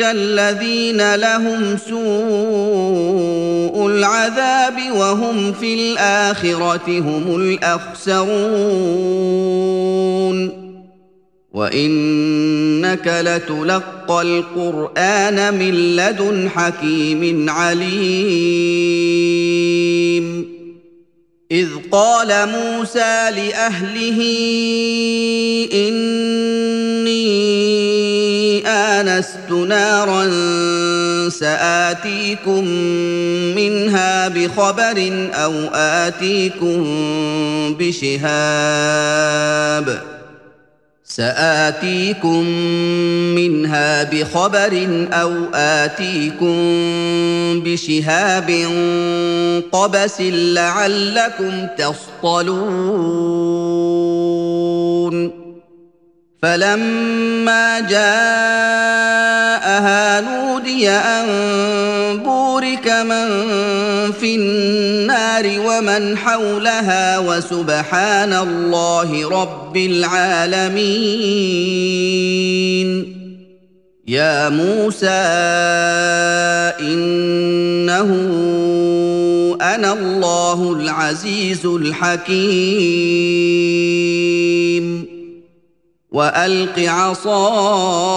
الذين لهم سوء العذاب وهم في الآخرة هم الأخسرون. وإنك لتلقى القرآن من لدن حكيم عليم. إذ قال موسى لأهله اني انست نارا سآتيكم منها بخبر أو آتيكم بشهاب سآتيكم منها بخبر أو آتيكم بشهاب قبس لعلكم تصطلون فلما جاءها نودي أن بورك من في النار ومن حولها وسبحان الله رب العالمين. يا موسى إنه أنا الله العزيز الحكيم. وألق عصاك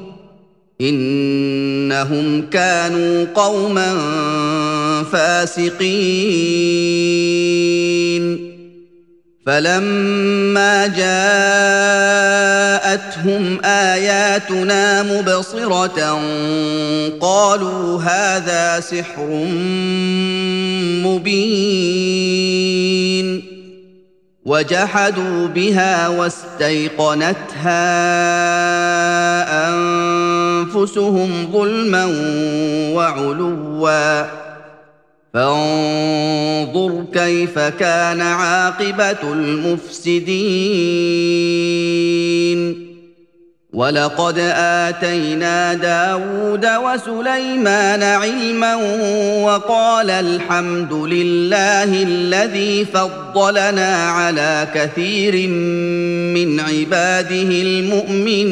إنهم كانوا قوما فاسقين. فلما جاءتهم آياتنا مبصرة قالوا هذا سحر مبين. وجحدوا بها واستيقنتها أنفسهم ظلما وعلوا. فانظر كيف كان عاقبة المفسدين. ولقد آتينا داود وسليمان علما وقال الحمد لله الذي فضلنا على كثير من عباده المؤمنين.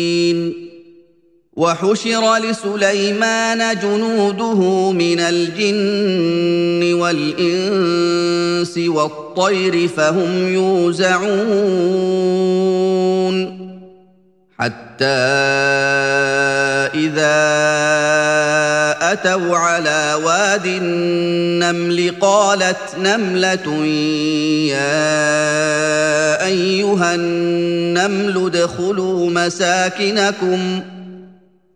وحشر لسليمان جنوده من الجن والإنس والطير فهم يوزعون حتى إذا أتوا على واد النمل قالت نملة يا أيها النمل ادخلوا مساكنكم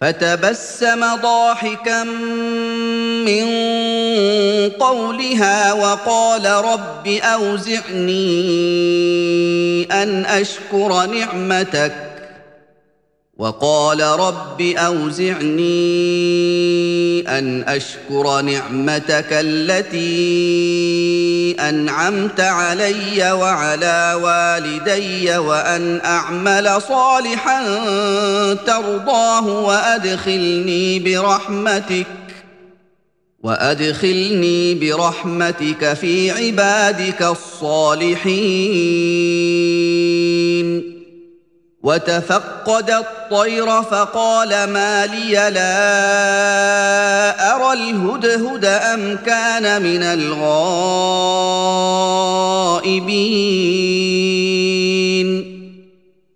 فتبسم ضاحكا من قولها وقال رب أوزعني أن أشكر نعمتك وقال رب أوزعني أن أشكر نعمتك التي أنعمت علي وعلى والدي وأن أعمل صالحا ترضاه وأدخلني برحمتك وأدخلني برحمتك في عبادك الصالحين. وتفقد الطير فقال ما لي لا أرى الهدهد أم كان من الغائبين.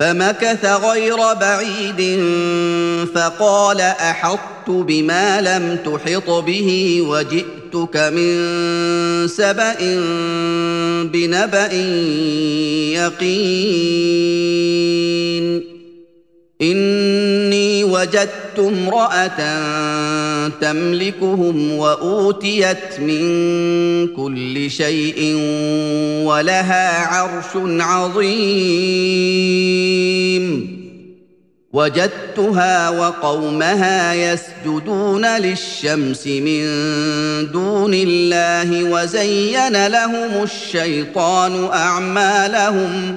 فمكث غير بعيد فقال أحطت بما لم تحط به وجئتك من سبأ بنبأ يقين إني وجدت امرأة تملكهم وأوتيت من كل شيء ولها عرش عظيم. وجدتها وقومها يسجدون للشمس من دون الله وزين لهم الشيطان أعمالهم.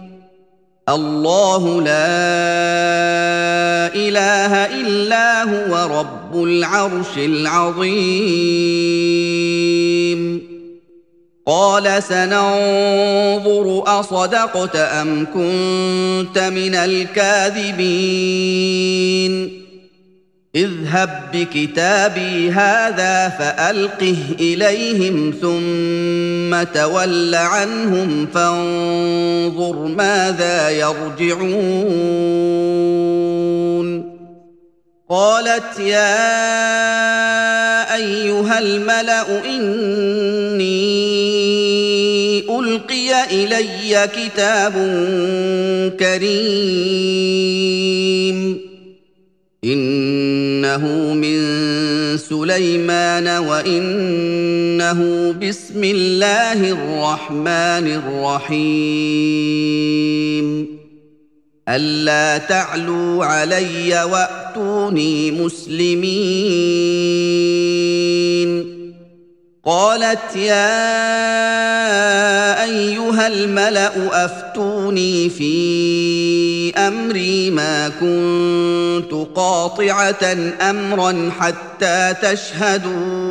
الله لا إله إلا هو رب العرش العظيم. قال سننظر أصدقت أم كنت من الكاذبين. اذهب بكتابي هذا فألقه إليهم ثم تول عنهم فانظر ماذا يرجعون. قالت يا أيها الملأ إني ألقي إلي كتاب كريم. إنه من سليمان وإنه بسم الله الرحمن الرحيم. ألا تعلوا علي وأتوني مسلمين. قالت يا أيها الملأ أفتوني في أمري ما كنت قاطعة أمرا حتى تشهدون.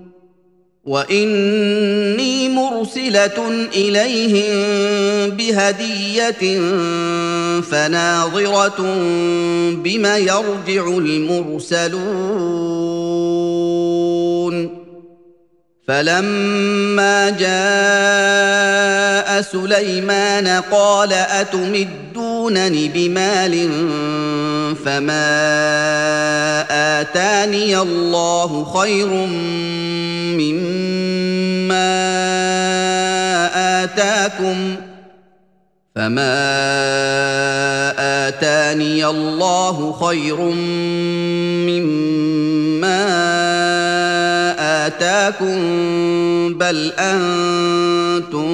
واني مرسله اليهم بهديه فناظره بم يرجع المرسلون فلما جاء سليمان قال اتمدونني بمال فما اتاني الله خير مما اتاكم فما اتاني الله خير مما آتاكم بل أنتم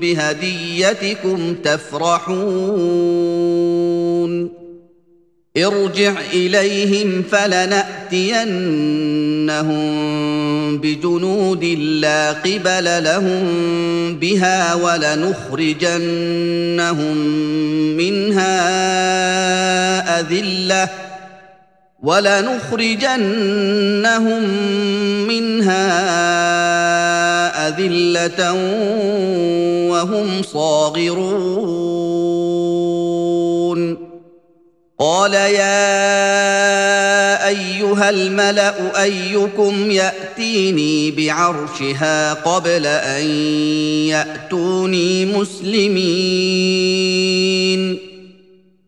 بهديتكم تفرحون. ارجع إليهم فلنأتينهم بجنود لا قبل لهم بها ولنخرجنهم منها أذلة. ولنخرجنهم منها أذلة وهم صاغرون. قال يا أيها الملأ أيكم يأتيني بعرشها قبل أن يأتوني مسلمين.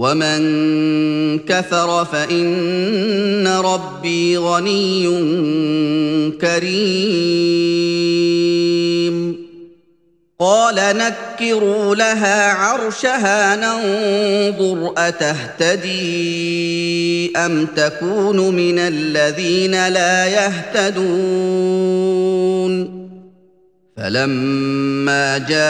ومن كفر فان ربي غني كريم. قال نكروا لها عرشها ننظر اتهتدي ام تكون من الذين لا يهتدون. فلما جاءت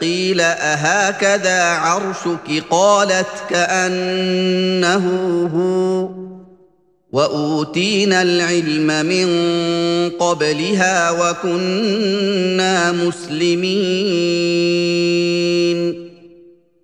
قيل أهكذا عرشك؟ قالت كأنه هو. وأوتينا العلم من قبلها وكنا مسلمين.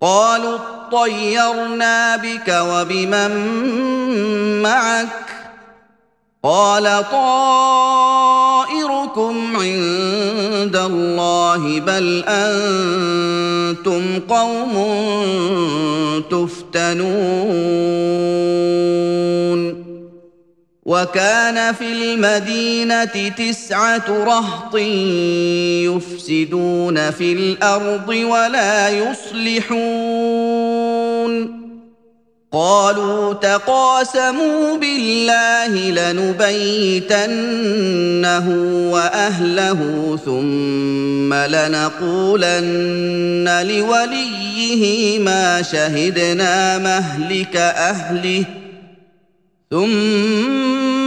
قالوا اطيرنا بك وبمن معك قال طائركم عند الله بل أنتم قوم تفتنون وكان في المدينة تسعة رهط يفسدون في الأرض ولا يصلحون. قالوا تقاسموا بالله لنبيتنه وأهله ثم لنقولن لوليه ما شهدنا مهلك أهله. ثم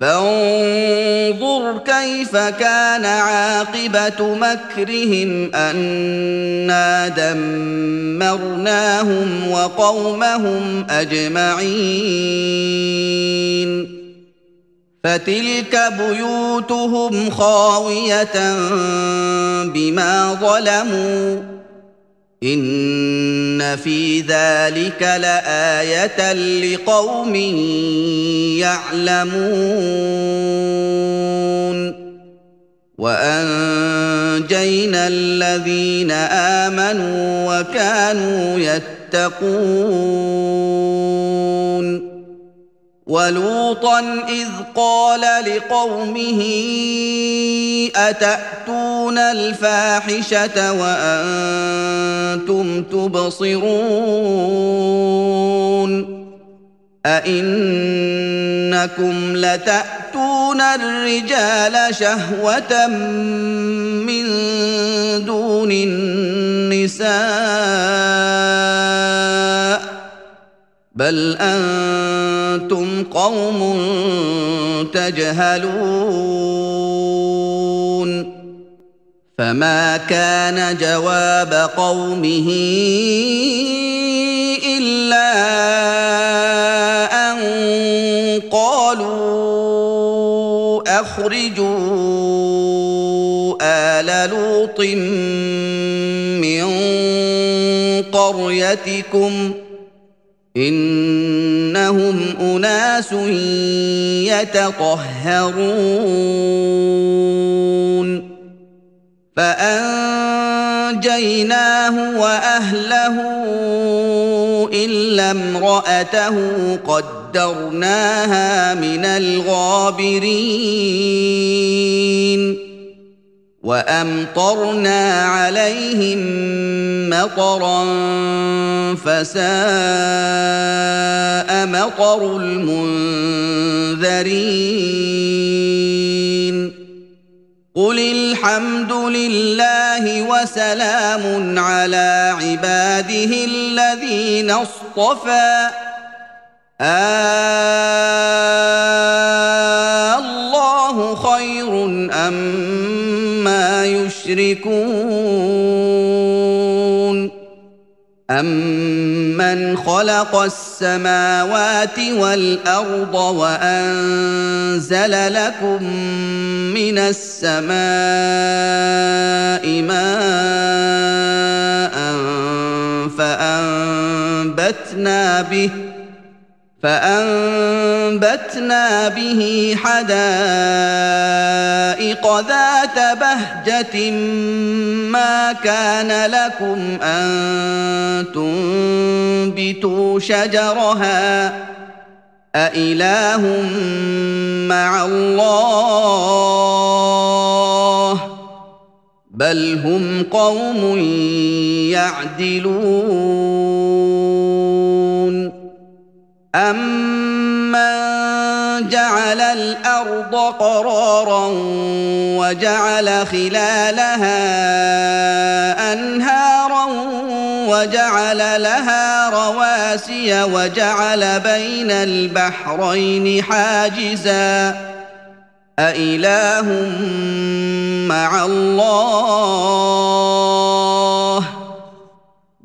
فانظر كيف كان عاقبة مكرهم أنا دمرناهم وقومهم أجمعين. فتلك بيوتهم خاوية بما ظلموا. إن في ذلك لآية لقوم يعلمون. وأنجينا الذين آمنوا وكانوا يتقون. ولوطا إذ قال لقومه أتأتون الفاحشة وأنتم تبصرون أئنكم لتأتون الرجال شهوة من دون النساء بل أنتم قوم تجهلون فما كان جواب قومه الا ان قالوا اخرجوا ال لوط من قريتكم إنهم أناس يتطهرون. فأنجيناه وأهله إلا امرأته قدرناها من الغابرين. وأمطرنا عليهم مطرا فساء مطر المنذرين. قل الحمد لله وسلام على عباده الذين اصطفى. آه الله خير أما يشركون. أمن خلق السماوات والأرض وأنزل لكم من السماء ماء فأنبتنا به ۖ فأنبتنا به حدائق ذات بهجة ما كان لكم أن تنبتوا شجرها أإله مع الله بل هم قوم يعدلون امن جعل الأرض قرارا وجعل خلالها انهارا وجعل لها رواسي وجعل بين البحرين حاجزا أإله مع الله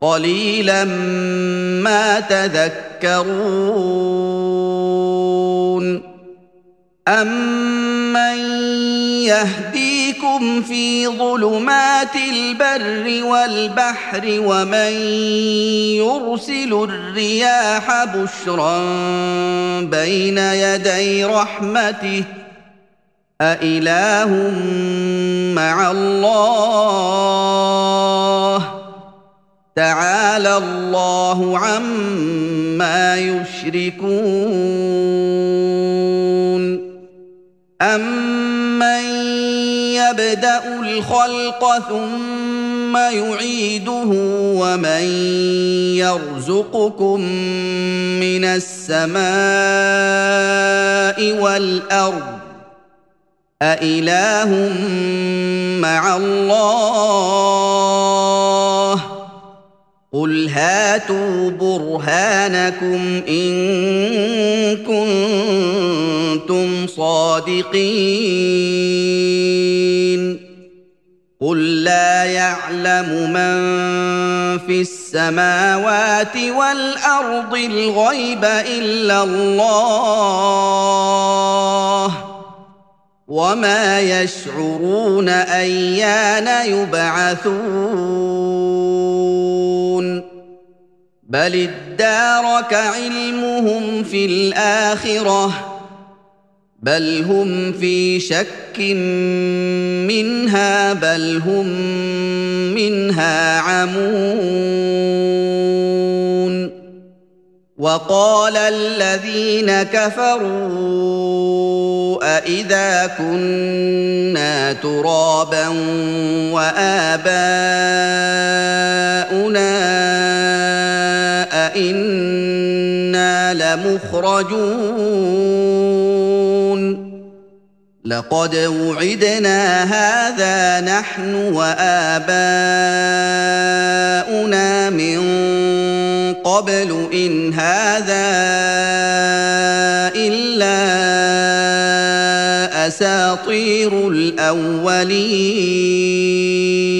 قليلا ما تذكرون. أمن يهديكم في ظلمات البر والبحر ومن يرسل الرياح بشرا بين يدي رحمته ۖ أإله مع الله تعالى الله عما يشركون. أمن يبدأ الخلق ثم يعيده ومن يرزقكم من السماء والأرض أإله مع الله قل هاتوا برهانكم إن كنتم صادقين قل لا يعلم من في السماوات والأرض الغيب إلا الله وما يشعرون ايان يبعثون بل ادارك علمهم في الاخره بل هم في شك منها بل هم منها عمون وقال الذين كفروا أإذا كنا ترابا وآباؤنا أئنا لمخرجون لقد وعدنا هذا نحن وآباؤنا من قبل إن هذا إلا أساطير الأولين قل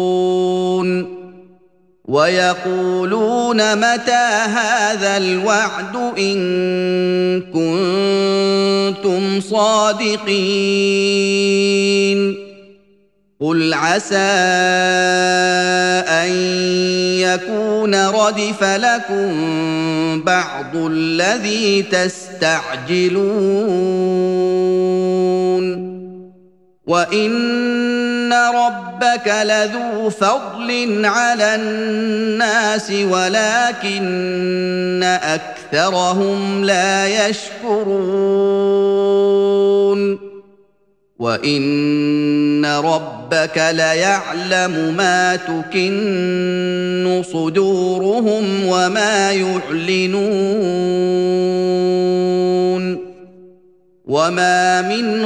ويقولون متى هذا الوعد إن كنتم صادقين؟ قل عسى أن يكون ردف لكم بعض الذي تستعجلون. وإن ربك لذو فضل على الناس ولكن اكثرهم لا يشكرون وان ربك ليعلم ما تكن صدورهم وما يعلنون وما من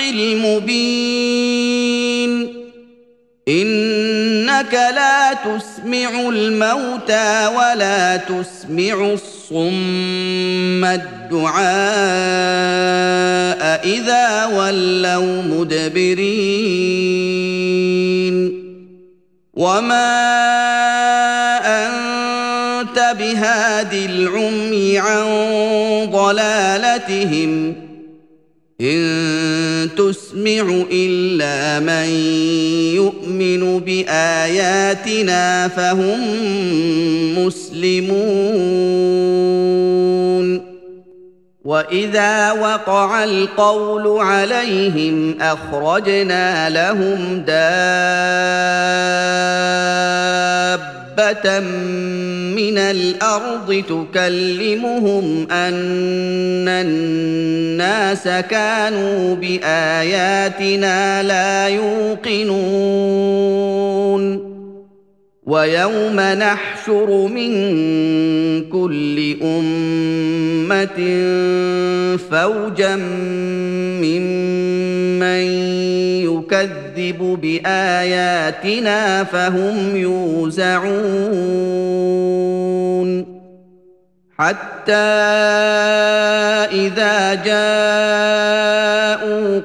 المبين. إنك لا تسمع الموتى ولا تسمع الصم الدعاء إذا ولوا مدبرين. وما أنت بهاد العمي عن ضلالتهم. إن تسمع إلا من يؤمن بآياتنا فهم مسلمون. وإذا وقع القول عليهم أخرجنا لهم دابه من الأرض تكلمهم ان الناس كانوا باياتنا لا يوقنون ويوم نحشر من كل امه فوجا ممن يكذب باياتنا فهم يوزعون حتى اذا جاءوا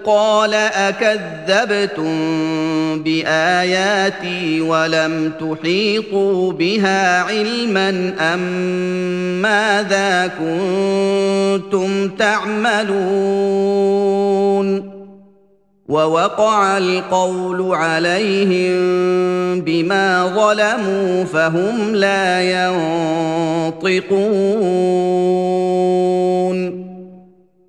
قال اكذبتم باياتي ولم تحيطوا بها علما ام ماذا كنتم تعملون ووقع القول عليهم بما ظلموا فهم لا ينطقون.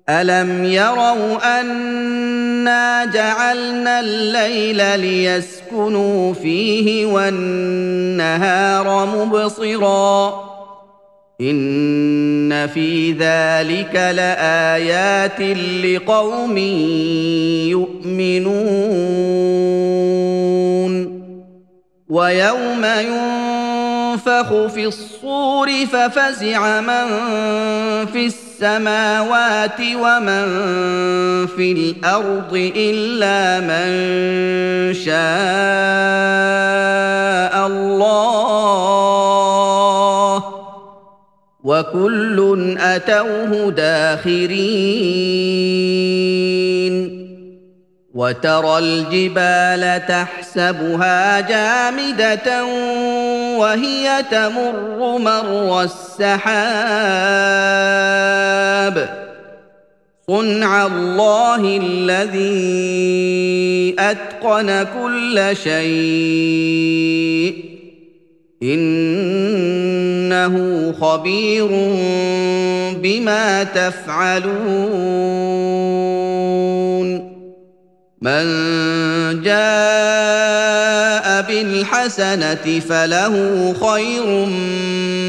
ألم يروا أنا جعلنا الليل ليسكنوا فيه والنهار مبصرا ان في ذلك لايات لقوم يؤمنون ويوم ينفخ في الصور ففزع من في السماوات ومن في الأرض الا من شاء الله وكل أتوه داخرين. وترى الجبال تحسبها جامدة وهي تمر مر السحاب. صنع الله الذي أتقن كل شيء. إنه خبير بما تفعلون. من جاء بالحسنة فله خير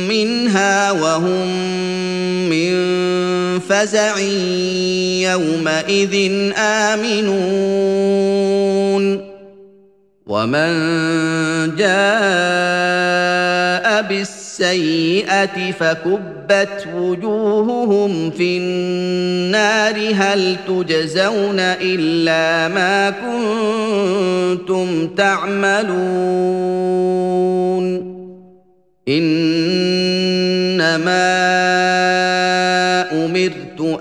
منها وهم من فزع يومئذ آمنون. ومن جاء بالسيئه فكبت وجوههم في النار. هل تجزون إلا ما كنتم تعملون؟ إنما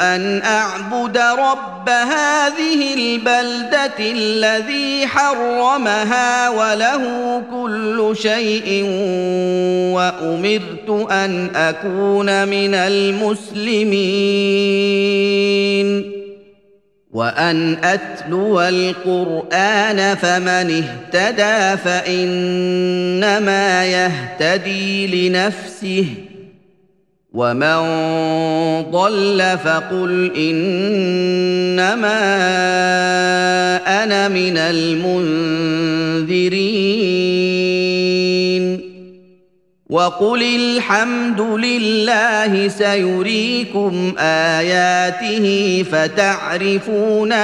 ان اعبد رب هذه البلده الذي حرمها وله كل شيء وامرت ان اكون من المسلمين وان اتلو القران فمن اهتدى فانما يهتدي لنفسه ومن ضل فقل انما أنا من المنذرين وقل الحمد لله سيريكم اياته فتعرفونها